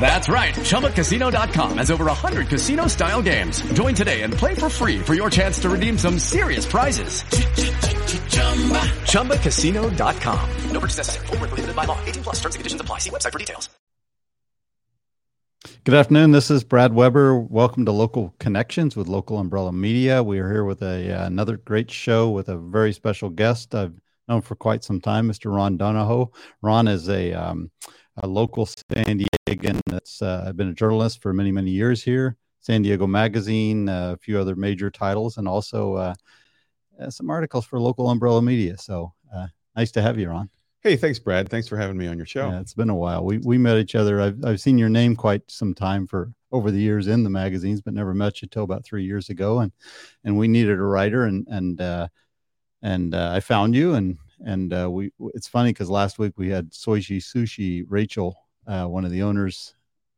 That's right. ChumbaCasino.com has over 100 casino-style games. Join today and play for free for your chance to redeem some serious prizes. ChumbaCasino.com. No purchase necessary. Were prohibited by law. 18 plus terms and conditions apply. See website for details. Good afternoon. This is Brad Weber. Welcome to Local Connections with Local Umbrella Media. We are here with a uh, another great show with a very special guest I've known for quite some time, Mr. Ron Donahoe. Ron is a, um, a local San Diegan that's uh, I've been a journalist for many many years here. San Diego Magazine, uh, a few other major titles, and also uh, uh, some articles for Local Umbrella Media. So uh, nice to have you, Ron. Hey, thanks, Brad. Thanks for having me on your show. Yeah, it's been a while. We we met each other. I've I've seen your name quite some time for over the years in the magazines, but never met you till about three years ago. And and we needed a writer, and and uh, and uh, I found you. And and uh, we it's funny because last week we had Soichi Sushi Rachel, uh, one of the owners,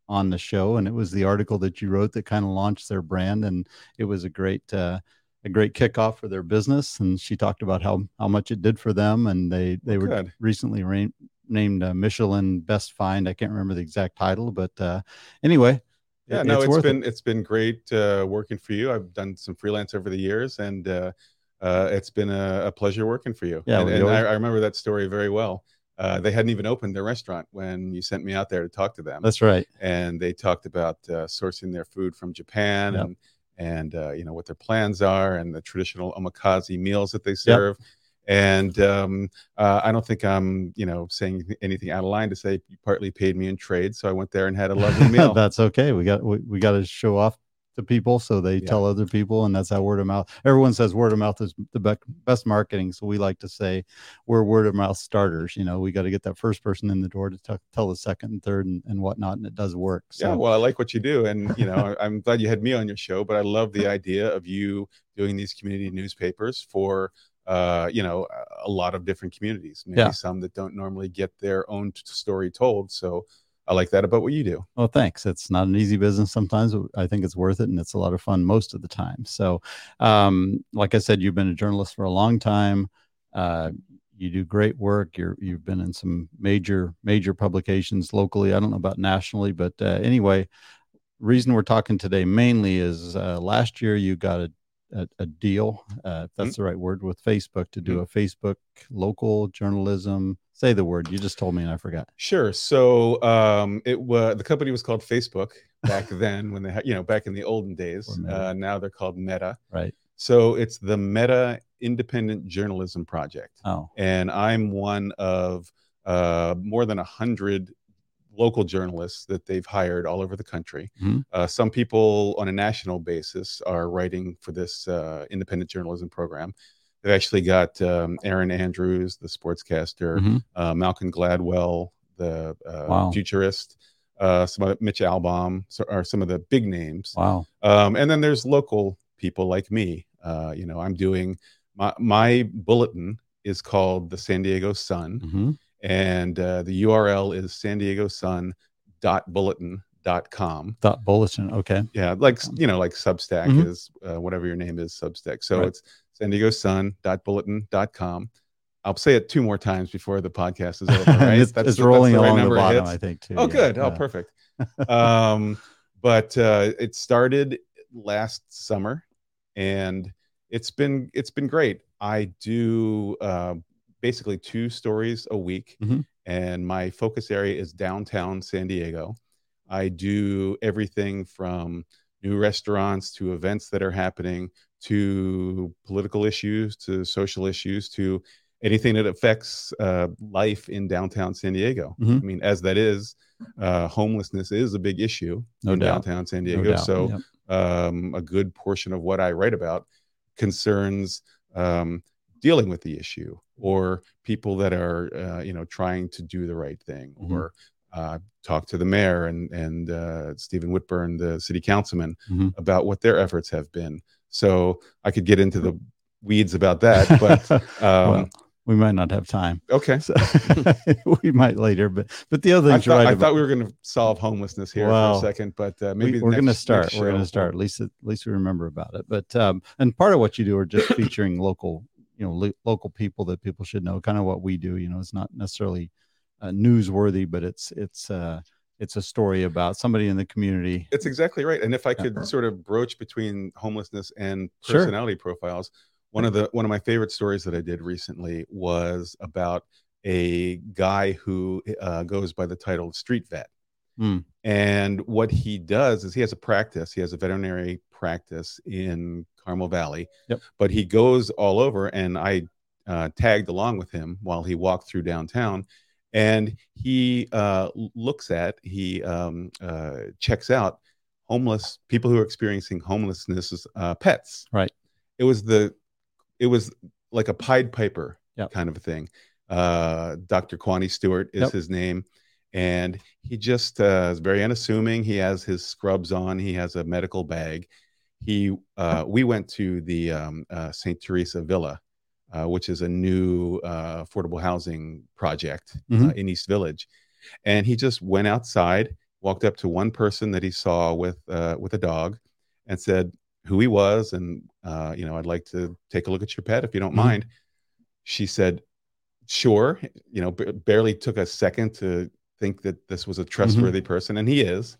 on the show, and it was the article that you wrote that kind of launched their brand, and it was a great. Uh, a great kickoff for their business, and she talked about how how much it did for them, and they they were Good. recently ra- named uh, Michelin Best Find. I can't remember the exact title, but uh, anyway, Yeah, it- no, it's it's been it. it's been great uh, working for you. I've done some freelance over the years, and uh, it's been a, a pleasure working for you. Yeah, and, and always- I, I remember that story very well. Uh, they hadn't even opened their restaurant when you sent me out there to talk to them, That's right. and they talked about uh, sourcing their food from Japan Yep. and and uh, you know what their plans are and the traditional omakase meals that they serve. And um, uh, I don't think I'm, you know, saying anything out of line to say you partly paid me in trade. So I went there and had a lovely meal. that's okay. We got we, we got to show off to people so they Yeah. tell other people, and that's how word of mouth. Everyone says word of mouth is the bec best marketing, so we like to say we're word of mouth starters. You know, we got to get that first person in the door to t- tell the second and third and, and whatnot, and it does work. So Yeah, well, I like what you do, and you know, I'm glad you had me on your show. But I love the idea of you doing these community newspapers for, uh, you know, a- a lot of different communities. Maybe Yeah. some that don't normally get their own t- story told. So I like that about what you do. Well, thanks. It's not an easy business sometimes. I think it's worth it and it's a lot of fun most of the time. So, um, like I said, you've been a journalist for a long time. Uh, you do great work. You're, you've been in some major, major publications locally. I don't know about nationally, but uh, anyway, reason we're talking today mainly is uh, last year you got a, a, a deal, uh, if that's the right word, with Facebook to do a Facebook local journalism. Say the word. You just told me and I forgot. Sure. So um, it was the company was called Facebook back then when they had, you know, back in the olden days. Uh, now they're called Meta. Right. So it's the Meta Independent Journalism Project. Oh, and I'm one of uh, more than a hundred local journalists that they've hired all over the country. Mhm. Uh, some people on a national basis are writing for this uh, independent journalism program. They've actually got um, Erin Andrews, the sportscaster, Mhm. uh, Malcolm Gladwell, the uh, Wow. futurist, uh, some other, Mitch Albom, so, are some of the big names. wow. Um, and then there's local people like me. Uh, you know, I'm doing my my bulletin is called the San Diego Sun, hmm and uh, the URL is san diego sun dot bulletin dot com. Dot bulletin. Okay. Yeah, like you know, like Substack Mhm. is uh, whatever your name is, Substack. So Right. it's san diego sun dot bulletin dot com. I'll say it two more times before the podcast is over. Right? it's, That's it's the- that's rolling the right along the bottom, hits. I think. Too. Oh, Yeah, good. Oh, perfect. um, but uh, it started last summer, and it's been it's been great. I do uh, basically two stories a week, Mhm. and my focus area is downtown San Diego. I do everything from new restaurants to events that are happening to political issues to social issues to anything that affects uh, life in downtown San Diego. Mhm. I mean, as that is, uh, homelessness is a big issue No in doubt. downtown San Diego. doubt. So Yep. um, a good portion of what I write about concerns um, dealing with the issue or people that are uh, you know trying to do the right thing Mhm. or uh, talk to the mayor and and uh, Stephen Whitburn, the city councilman, Mhm. about what their efforts have been. So I could get into the weeds about that, but um, well, we might not have time. okay. So we might later, but but the other I things you thought, write I about- thought we were going to solve homelessness here Well, for a second, but uh, maybe we're going to start. We're going to start. At least at least we remember about it. But um, and part of what you do are just featuring local, you know, lo- local people that people should know. Kind of what we do. You know, it's not necessarily uh, newsworthy, but it's it's uh, it's a story about somebody in the community. It's exactly right. And if I Yeah. could sort of broach between homelessness and Sure. personality profiles, one of the one of my favorite stories that I did recently was about a guy who uh, goes by the title of street vet. Hmm. And what he does is he has a practice. He has a veterinary practice in Carmel Valley. Yep. But he goes all over, and I uh, tagged along with him while he walked through downtown. And he uh, looks at, he um, uh, checks out homeless people who are experiencing homelessness as uh, pets. Right. It was the, it was like a Pied Piper Yep. kind of a thing. Uh, Dr. Kwane Stewart is Yep. his name, and he just uh, is very unassuming. He has his scrubs on. He has a medical bag. He, uh, we went to the um, uh, Saint Teresa Villa, uh, which is a new uh, affordable housing project uh, Mhm. in East Village, and he just went outside, walked up to one person that he saw with uh, with a dog, and said who he was, and uh, you know, I'd like to take a look at your pet if you don't Mhm. mind. She said, "Sure." You know, b- barely took a second to think that this was a trustworthy person, and he is,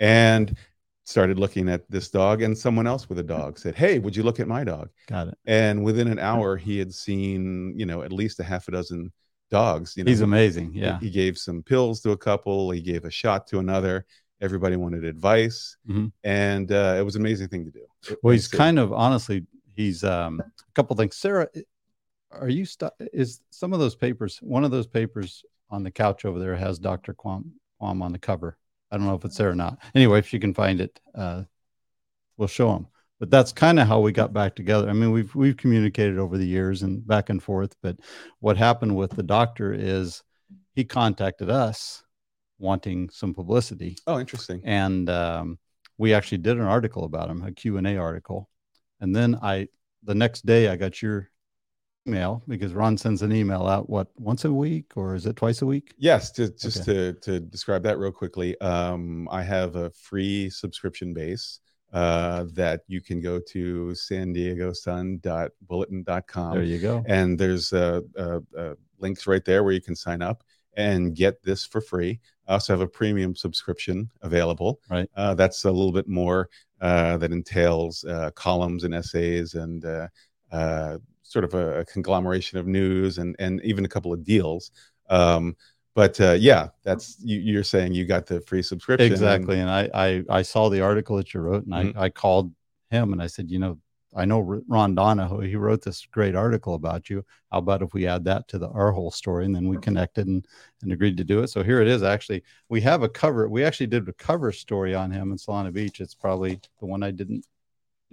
and started looking at this dog and someone else with a dog said hey would you look at my dog Got it. and within an hour he had seen you know at least a half a dozen dogs you know He's amazing. Yeah. he gave some pills to a couple he gave a shot to another everybody wanted advice Mhm. and uh, it was an amazing thing to do It- Well, he's kind of honestly, he's um, a couple things. Sarah, are you stu- Is some of those papers? One of those papers on the couch over there has Dr. Quam Quam on the cover. I don't know if it's there or not. Anyway, if you can find it, uh, we'll show them. But that's kind of how we got back together. I mean, we've we've communicated over the years and back and forth. But what happened with the doctor is he contacted us wanting some publicity oh interesting and um, we actually did an article about him a q&a article and then i the next day i got your email because ron sends an email out what once a week or is it twice a week Yes, to, just to to describe that real quickly, um, I have a free subscription base uh, that you can go to san diego sun.bulletin.com there you go and there's uh, uh, uh, links right there where you can sign up and get this for free. I also have a premium subscription available. Right. Uh, that's a little bit more uh, that entails uh, columns and essays and uh, uh, sort of a, a conglomeration of news and and even a couple of deals. Um, but uh, yeah, that's you, you're saying you got the free subscription. exactly and I, I i saw the article that you wrote and Mhm. I, I called him and i said you know i know ron donahoe he wrote this great article about you how about if we add that to the our whole story and then we connected and, and agreed to do it so here it is actually we have a cover we actually did a cover story on him in solana beach it's probably the one i didn't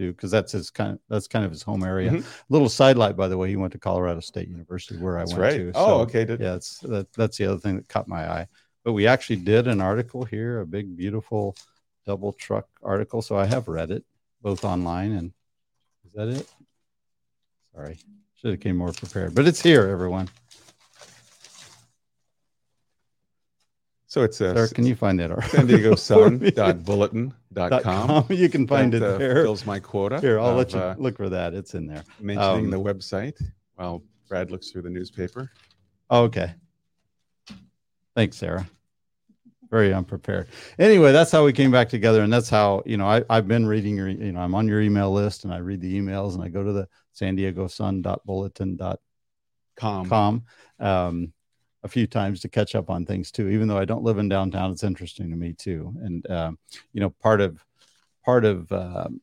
do because that's his kind of that's kind of his home area Mhm. little sidelight by the way he went to colorado state university where That's i went right. to oh, okay. Did, yeah it's that, that's the other thing that caught my eye but we actually did an article here a big beautiful double truck article so i have read it both online and is that it sorry should have came more prepared but it's here everyone So it's a, Sarah, can you find that article San Diego for me? Sun.bulletin.com. com. you can find That, it uh, there fills my quota. here i'll of, let you uh, look for that it's in there mentioning Um, the website while Brad looks through the newspaper. Okay. Thanks, Sarah. Very unprepared. Anyway, that's how we came back together. And that's how, you know, I, I've been reading your, you know, I'm on your email list and I read the emails and I go to the San Diego Sun.bulletin.com Com. um, a few times to catch up on things too. Even though I don't live in downtown, it's interesting to me too. And, um, you know, part of, part of, um,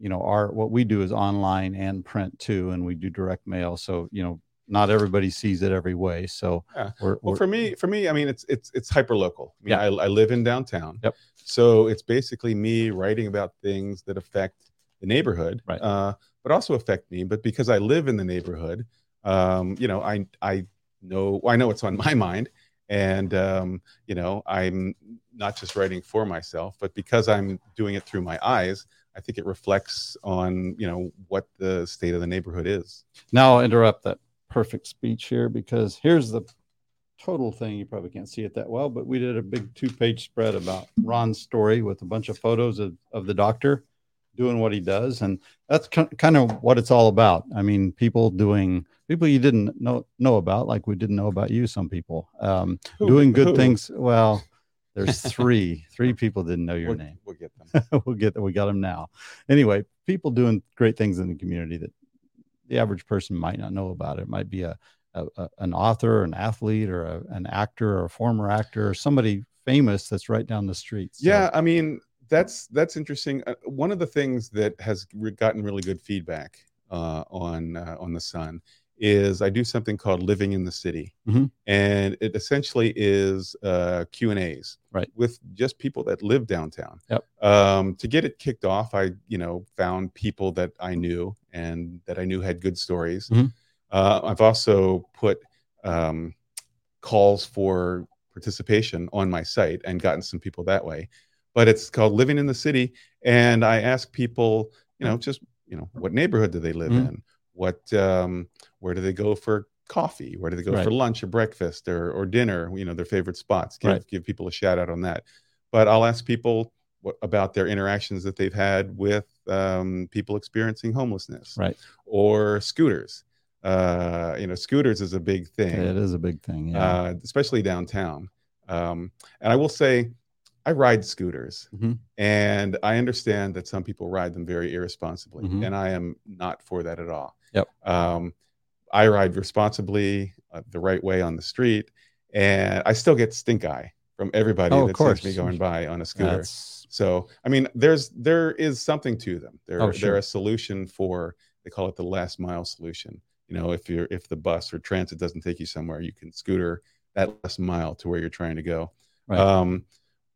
you know, our, what we do is online and print too. And we do direct mail. So, you know, not everybody sees it every way. So Yeah. we're, Well, we're for me, for me, I mean, it's it's it's hyper local. I mean, Yeah. I, I live in downtown. Yep. So it's basically me writing about things that affect the neighborhood, Right. uh, but also affect me. But because I live in the neighborhood, um, you know, I I know I know what's on my mind, and um, you know, I'm not just writing for myself, but because I'm doing it through my eyes, I think it reflects on you know what the state of the neighborhood is. now I'll interrupt that perfect speech here because here's the total thing. You probably can't see it that well, but we did a big two page spread about Ron's story with a bunch of photos of, of the doctor doing what he does. And that's kind of what it's all about. I mean, people doing people you didn't know know about, like we didn't know about you, some people um, Who- doing good who? things. Well, there's three, three people didn't know your we'll, name. We'll get them. we'll get them. we got them now. Anyway, people doing great things in the community that the average person might not know about. It might be a, a, a- an author, an athlete, or a, an actor, or a former actor, or somebody famous that's right down the street. So, Yeah, I mean that's that's interesting. Uh, one of the things that has re- gotten really good feedback uh, on uh, on the Sun is I do something called Living in the City, Mhm. and it essentially is uh, Q and A's Right. with just people that live downtown. Yep. Um, to get it kicked off, I you know found people that I knew and that I knew had good stories. Mhm. Uh, I've also put um, calls for participation on my site and gotten some people that way. But it's called Living in the City, and I ask people, you know, just you know, what neighborhood do they live Mhm. in? What um, where do they go for coffee? Where do they go Right. for lunch or breakfast or or dinner? You know, their favorite spots. Give Right. give people a shout out on that. But I'll ask people what, about their interactions that they've had with um, people experiencing homelessness, Right. Or scooters. Uh, you know, scooters is a big thing it is a big thing. Yeah. uh, especially downtown. Um, and I will say, I ride scooters, Mhm. and I understand that some people ride them very irresponsibly, Mhm. and I am not for that at all. Yep. Um, I ride responsibly, uh, the right way on the street, and I still get stink eye from everybody Oh, that sees me going by on a scooter. That's So, I mean, there's there is something to them. They're Oh, they're a solution for they call it the last mile solution. You know, if you're if the bus or transit doesn't take you somewhere, you can scooter that last mile to where you're trying to go. Right. Um,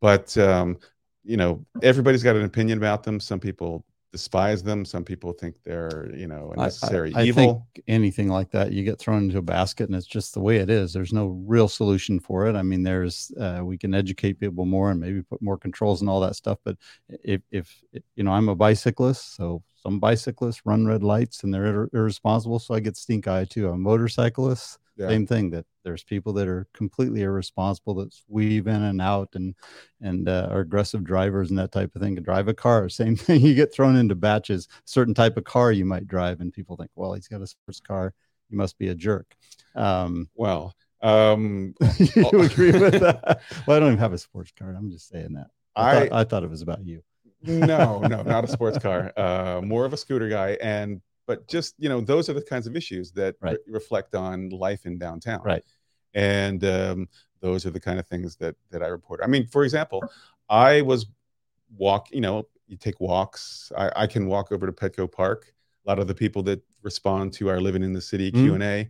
but um, you know, everybody's got an opinion about them. Some people despise them. Some people think they're you know I- I- necessary I, evil. think anything like that, you get thrown into a basket, and it's just the way it is. There's no real solution for it. I mean, there's uh, we can educate people more and maybe put more controls and all that stuff. But if, if you know, I'm a bicyclist, so some bicyclists run red lights and they're ir- irresponsible, so I get stink eye too. I'm a motorcyclist, Yeah. same thing. That there's people that are completely irresponsible that weave in and out and and uh, are aggressive drivers and that type of thing. To drive a car, same thing. You get thrown into batches. Certain type of car you might drive, and people think, well, he's got a sports car. He must be a jerk. Um, Well, um, you agree with that? Well, I don't even have a sports car. I'm just saying that. I, I thought, I thought it was about you. no, no, not a sports car. Uh, more of a scooter guy. And but just you know, those are the kinds of issues that Right. re- reflect on life in downtown. Right. And um, those are the kind of things that that I report. I mean, for example, I was walk. You know, you take walks. I, I can walk over to Petco Park. A lot of the people that respond to our living in the city Mhm. Q and A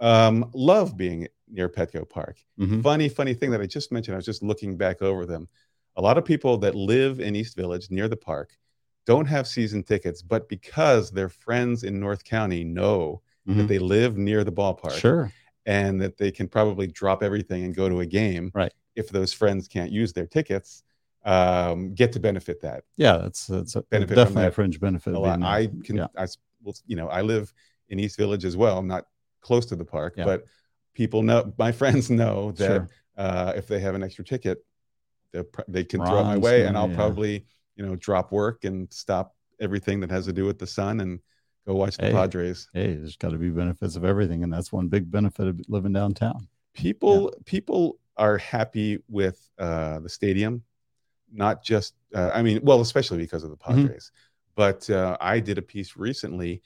um, love being near Petco Park Mhm. funny, funny thing that I just mentioned. I was just looking back over them. A lot of people that live in East Village near the park don't have season tickets, but because their friends in North County know Mhm. that they live near the ballpark Sure. and that they can probably drop everything and go to a game. Right. If those friends can't use their tickets, um, get to benefit that. Yeah, that's that's a, Benefit definitely a fringe benefit. A lot. I can, Yeah. I, well, you know, I live in East Village as well, I'm not close to the park, Yeah. but people know, my friends know that Sure. uh, if they have an extra ticket, they're pr- can throw it my way, and I'll yeah. probably you know drop work and stop everything that has to do with the sun and go watch the Hey. Padres. Hey, there's got to be benefits of everything, and that's one big benefit of living downtown. People people are happy with uh, the stadium, not just uh, I mean, well, especially because of the Mm-hmm. Padres. But uh, I did a piece recently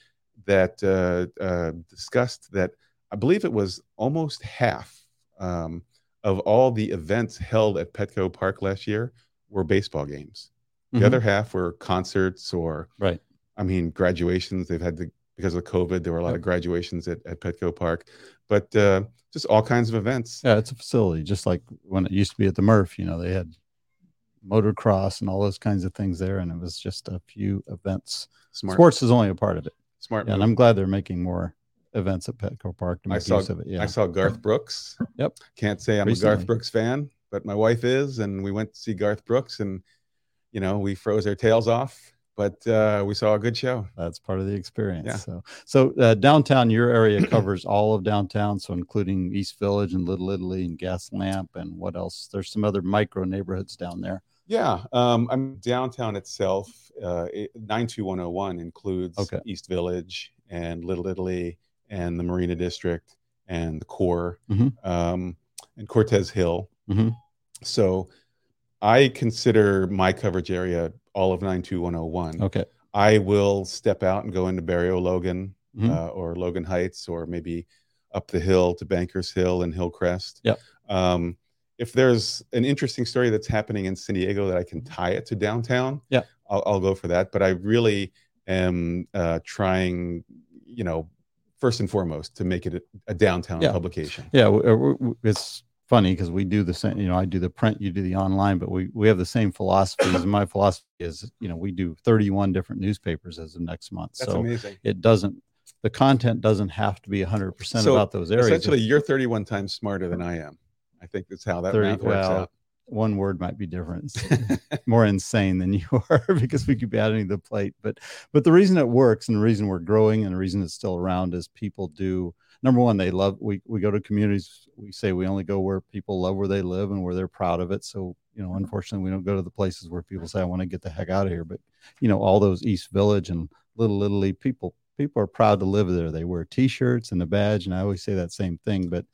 that uh, uh, discussed that I believe it was almost half um, of all the events held at Petco Park last year were baseball games. The Mhm. other half were concerts or, Right. I mean, graduations. They've had the because of COVID. There were a lot of graduations at, at Petco Park, but uh, just all kinds of events. Yeah, it's a facility, just like when it used to be at the Murph. You know, they had motocross and all those kinds of things there, and it was just a few events. Smart, Sports is only a part of it, smart. yeah, and. I'm glad they're making more events at Petco Park to I make saw- use of it. Yeah, I saw Garth Brooks. Yep. Can't say I'm a Garth Brooks fan, but my wife is, and we went to see Garth Brooks, and you know we froze our tails off, but uh, we saw a good show. that's part of the experience. Yeah. So, so uh, downtown, your area covers all of downtown, so including East Village and Little Italy and Gas Lamp and what else? There's some other micro neighborhoods down there. Yeah, um, I'm downtown itself. Uh, nine two one zero one includes Okay. East Village and Little Italy and the Marina District and the core Mhm. um, and Cortez Hill. Mhm. So I consider my coverage area all of nine two one zero one. Okay. I will step out and go into Barrio Logan Mhm. uh, or Logan Heights or maybe up the hill to Bankers Hill and Hillcrest. Yep. Um, if there's an interesting story that's happening in San Diego that I can tie it to downtown, Mm-hmm. Yeah. I'll, I'll go for that. But I really am uh, trying, you know, first and foremost to make it a, a downtown Yeah. publication. Yeah, uh, it's funny because we do the same. You know, I do the print, you do the online, but we we have the same philosophies. and my philosophy is, you know, we do 31 different newspapers as of next month. That's so amazing. it doesn't. The content doesn't have to be 100 percent So, about those areas. Essentially, you're 31 times smarter than I am. I think that's how that 30 math works well, out. one word might be different. More insane than you are because we keep adding to the plate. But but the reason it works and the reason we're growing and the reason it's still around is people do number one, they love we we go to communities, we say we only go where people love where they live and where they're proud of it. So, you know, unfortunately we don't go to the places where people say, I want to get the heck out of here. But you know, all those East Village and Little Little League people people are proud to live there. They wear t-shirts and a badge. And I always say that same thing, but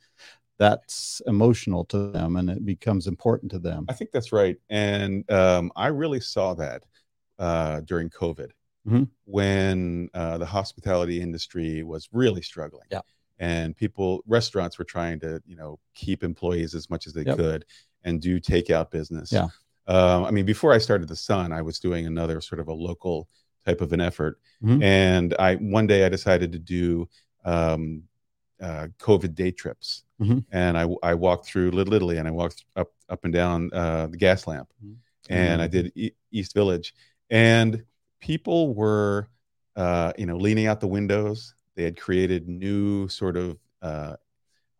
that's emotional to them and it becomes important to them. I think that's right. And um, I really saw that uh, during COVID Mhm. when uh, the hospitality industry was really struggling. Yeah. And people, restaurants were trying to, you know, keep employees as much as they Yep. could and do takeout business. Yeah. Um, I mean, before I started The Sun, I was doing another sort of a local type of an effort. Mhm. And I, one day I decided to do um, uh, COVID day trips. Mhm. And I, I walked through Little Italy and I walked up, up and down uh, the gas lamp Mhm. and I did e- East Village, and people were, uh, you know, leaning out the windows. They had created new sort of uh,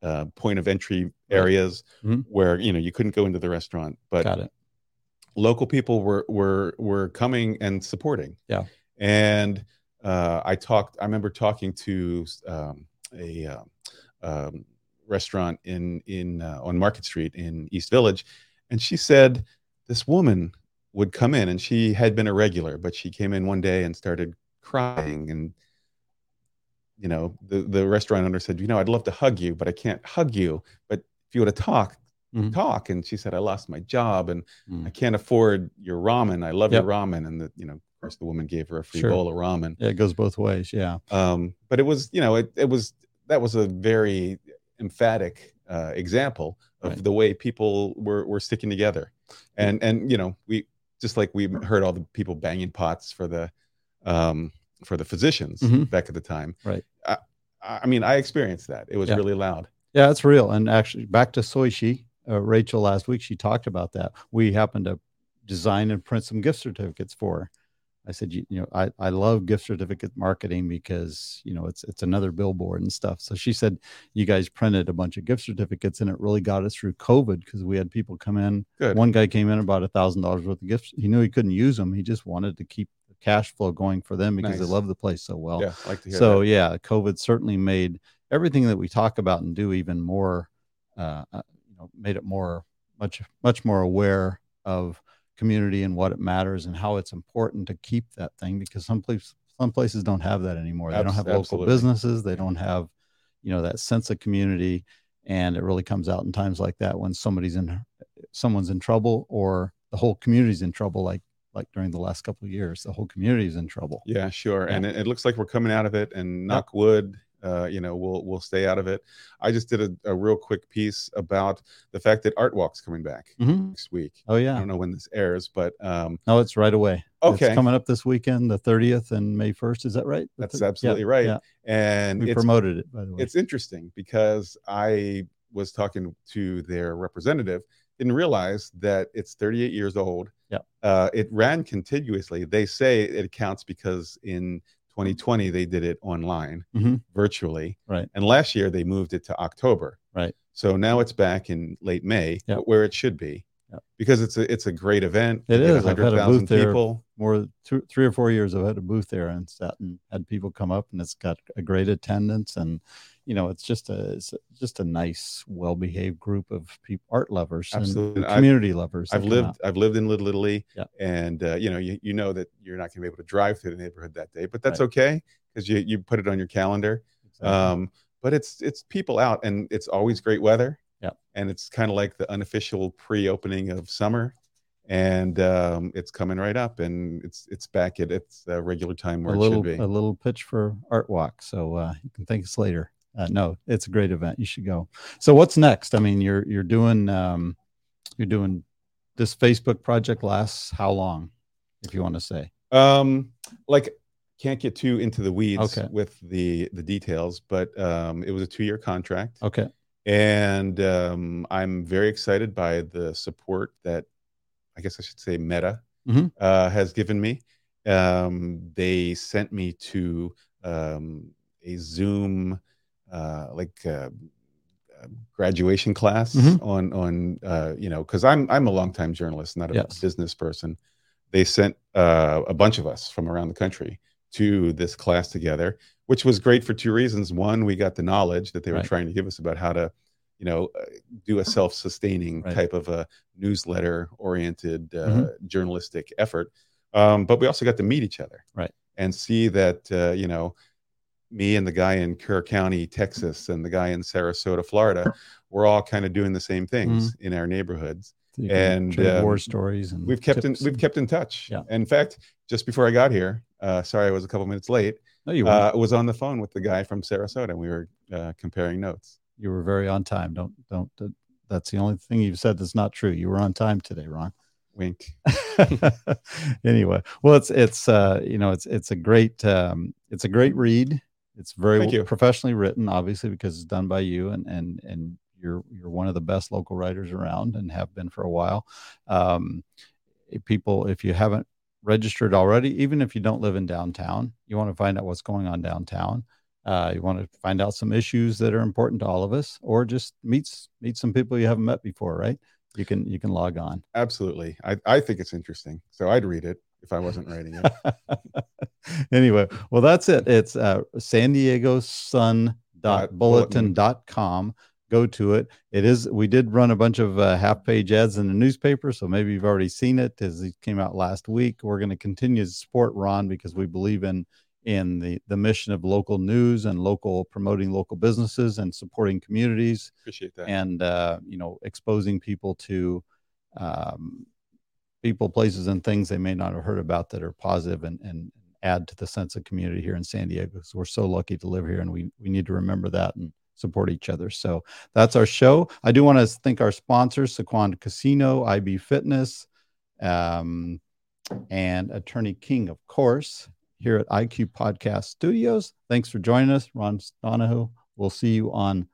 uh, point of entry areas Mhm. where you know you couldn't go into the restaurant, but Got it. local people were were were coming and supporting. Yeah. and uh, I talked. I remember talking to um, a uh, um, restaurant in in uh, on Market Street in East Village, and she said this woman would come in, and she had been a regular, but she came in one day and started crying and. You know, the, the restaurant owner said, You know, I'd love to hug you, but I can't hug you. But if you want to talk, Mhm. talk. And she said, I lost my job and Mm. I can't afford your ramen. I love Yep. your ramen. And the, you know, of course the woman gave her a free Sure. bowl of ramen. Yeah, it goes both ways. Yeah. Um, but it was, you know, it, it was, that was a very emphatic uh, example of Right. the way people were, were sticking together. And, and, you know, we, just like we heard all the people banging pots for the, um, for the physicians Mhm. back at the time. Right. I, I mean, I experienced that. It was Yeah. really loud. Yeah, it's real. And actually, back to Soichi, uh, Rachel last week, she talked about that. We happened to design and print some gift certificates for her. I said, you, you know, I, I love gift certificate marketing because, you know, it's it's another billboard and stuff. So she said, you guys printed a bunch of gift certificates and it really got us through COVID because we had people come in. Good. One guy came in about a thousand dollars worth of gifts. He knew he couldn't use them. He just wanted to keep cash flow going for them because Nice. they love the place so well yeah. I like to hear so that. yeah covid certainly made everything that we talk about and do even more uh, uh, you know made it more much much more aware of community and what it matters and how it's important to keep that thing because some places some places don't have that anymore they don't have local absolutely. businesses they don't have you know that sense of community and it really comes out in times like that when somebody's in someone's in trouble or the whole community's in trouble like like during the last couple of years the whole community is in trouble Yeah, sure. Yeah. And it, it looks like we're coming out of it. And knock wood, uh, you know, we'll we'll stay out of it. I just did a, a real quick piece about the fact that Art Walk's coming back Mhm. next week. oh yeah. I don't know when this airs, but um, no it's right away It's Okay. coming up this weekend, the 30th and May 1st. Is that right? The That's yeah, absolutely right. Yeah, And we promoted it by the way. it's interesting because I was talking to their representative, didn't realize that it's 38 years old. Yep. Uh, it ran contiguously. They say it counts because in 2020 they did it online, Mhm. virtually, Right. and last year they moved it to October. Right. So now it's back in late May, where it should be, because it's a it's a great event. It is. I've had a 100,000 booth there. people. More two, three or four years I've had a booth there and sat and had people come up and it's got a great attendance and you know it's just a it's just a nice well behaved group of people art lovers Absolutely. and I've- community lovers. I've lived out. I've lived in Little Italy, Yeah. and uh, you know you, you know that you're not going to be able to drive through the neighborhood that day, but that's Right. okay because you you put it on your calendar. Exactly. Um, but it's it's people out, and it's always great weather. Yeah. and it's kind of like the unofficial pre-opening of summer, and um, it's coming right up, and it's it's back at its uh, regular time where a it little should be. a little pitch for art walk so uh you can thank us later uh, no it's a great event you should go so what's next i mean you're you're doing um you're doing this facebook project lasts how long if you want to say Um, like can't get too into the weeds Okay. with the the details, but um, it was a two year contract. okay and um, I'm very excited by the support that I guess I should say Meta Mhm. uh, has given me. Um, they sent me to um, a Zoom uh, like uh, uh, graduation class Mhm. on on uh, you know because I'm I'm a longtime journalist, not a Yes. business person. They sent uh, a bunch of us from around the country to this class together, which was great for two reasons. One, we got the knowledge that they were Right. trying to give us about how to, you know, uh, do a self-sustaining Right. type of a newsletter-oriented uh, Mhm. journalistic effort. Um, but we also got to meet each other, Right. and see that uh, you know, me and the guy in Kerr County, Texas, and the guy in Sarasota, Florida, we're all kind of doing the same things Mm-hmm. in our neighborhoods So And, trade war um, stories and we've kept in we've kept in touch. Yeah. In fact, just before I got here, uh, sorry I was a couple minutes late. no you Uh, was on the phone with the guy from Sarasota, and we were uh, comparing notes. you were very on time don't don't that's the only thing you've said that's not true you were on time today ron Wink. anyway well it's it's uh you know it's it's a great um it's a great read it's very professionally written obviously because it's done by you and and and you're you're one of the best local writers around and have been for a while. Um people if you haven't registered already even if you don't live in downtown you want to find out what's going on downtown. Uh, you want to find out some issues that are important to all of us or just meet meet some people you haven't met before right? You can you can log on. Absolutely. I, I think it's interesting. So I'd read it if I wasn't writing it. anyway, well, that's it. It's uh, san diego sun dot bulletin dot com. Go to it. It is, we did run a bunch of uh, half page ads in the newspaper. So maybe you've already seen it as it came out last week. We're going to continue to support Ron because we believe in in the the mission of local news and local promoting local businesses and supporting communities Appreciate that. and uh, you know exposing people to um, people places and things they may not have heard about that are positive and, and add to the sense of community here in san diego so we're so lucky to live here and we, we need to remember that and support each other so that's our show i do want to thank our sponsors Sycuan casino ib fitness um, and attorney king of course here at iq podcast studios thanks for joining us ron donahoe we'll see you on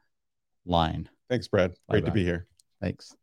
line Thanks, Brad. Great Bye-bye. to be here. Thanks.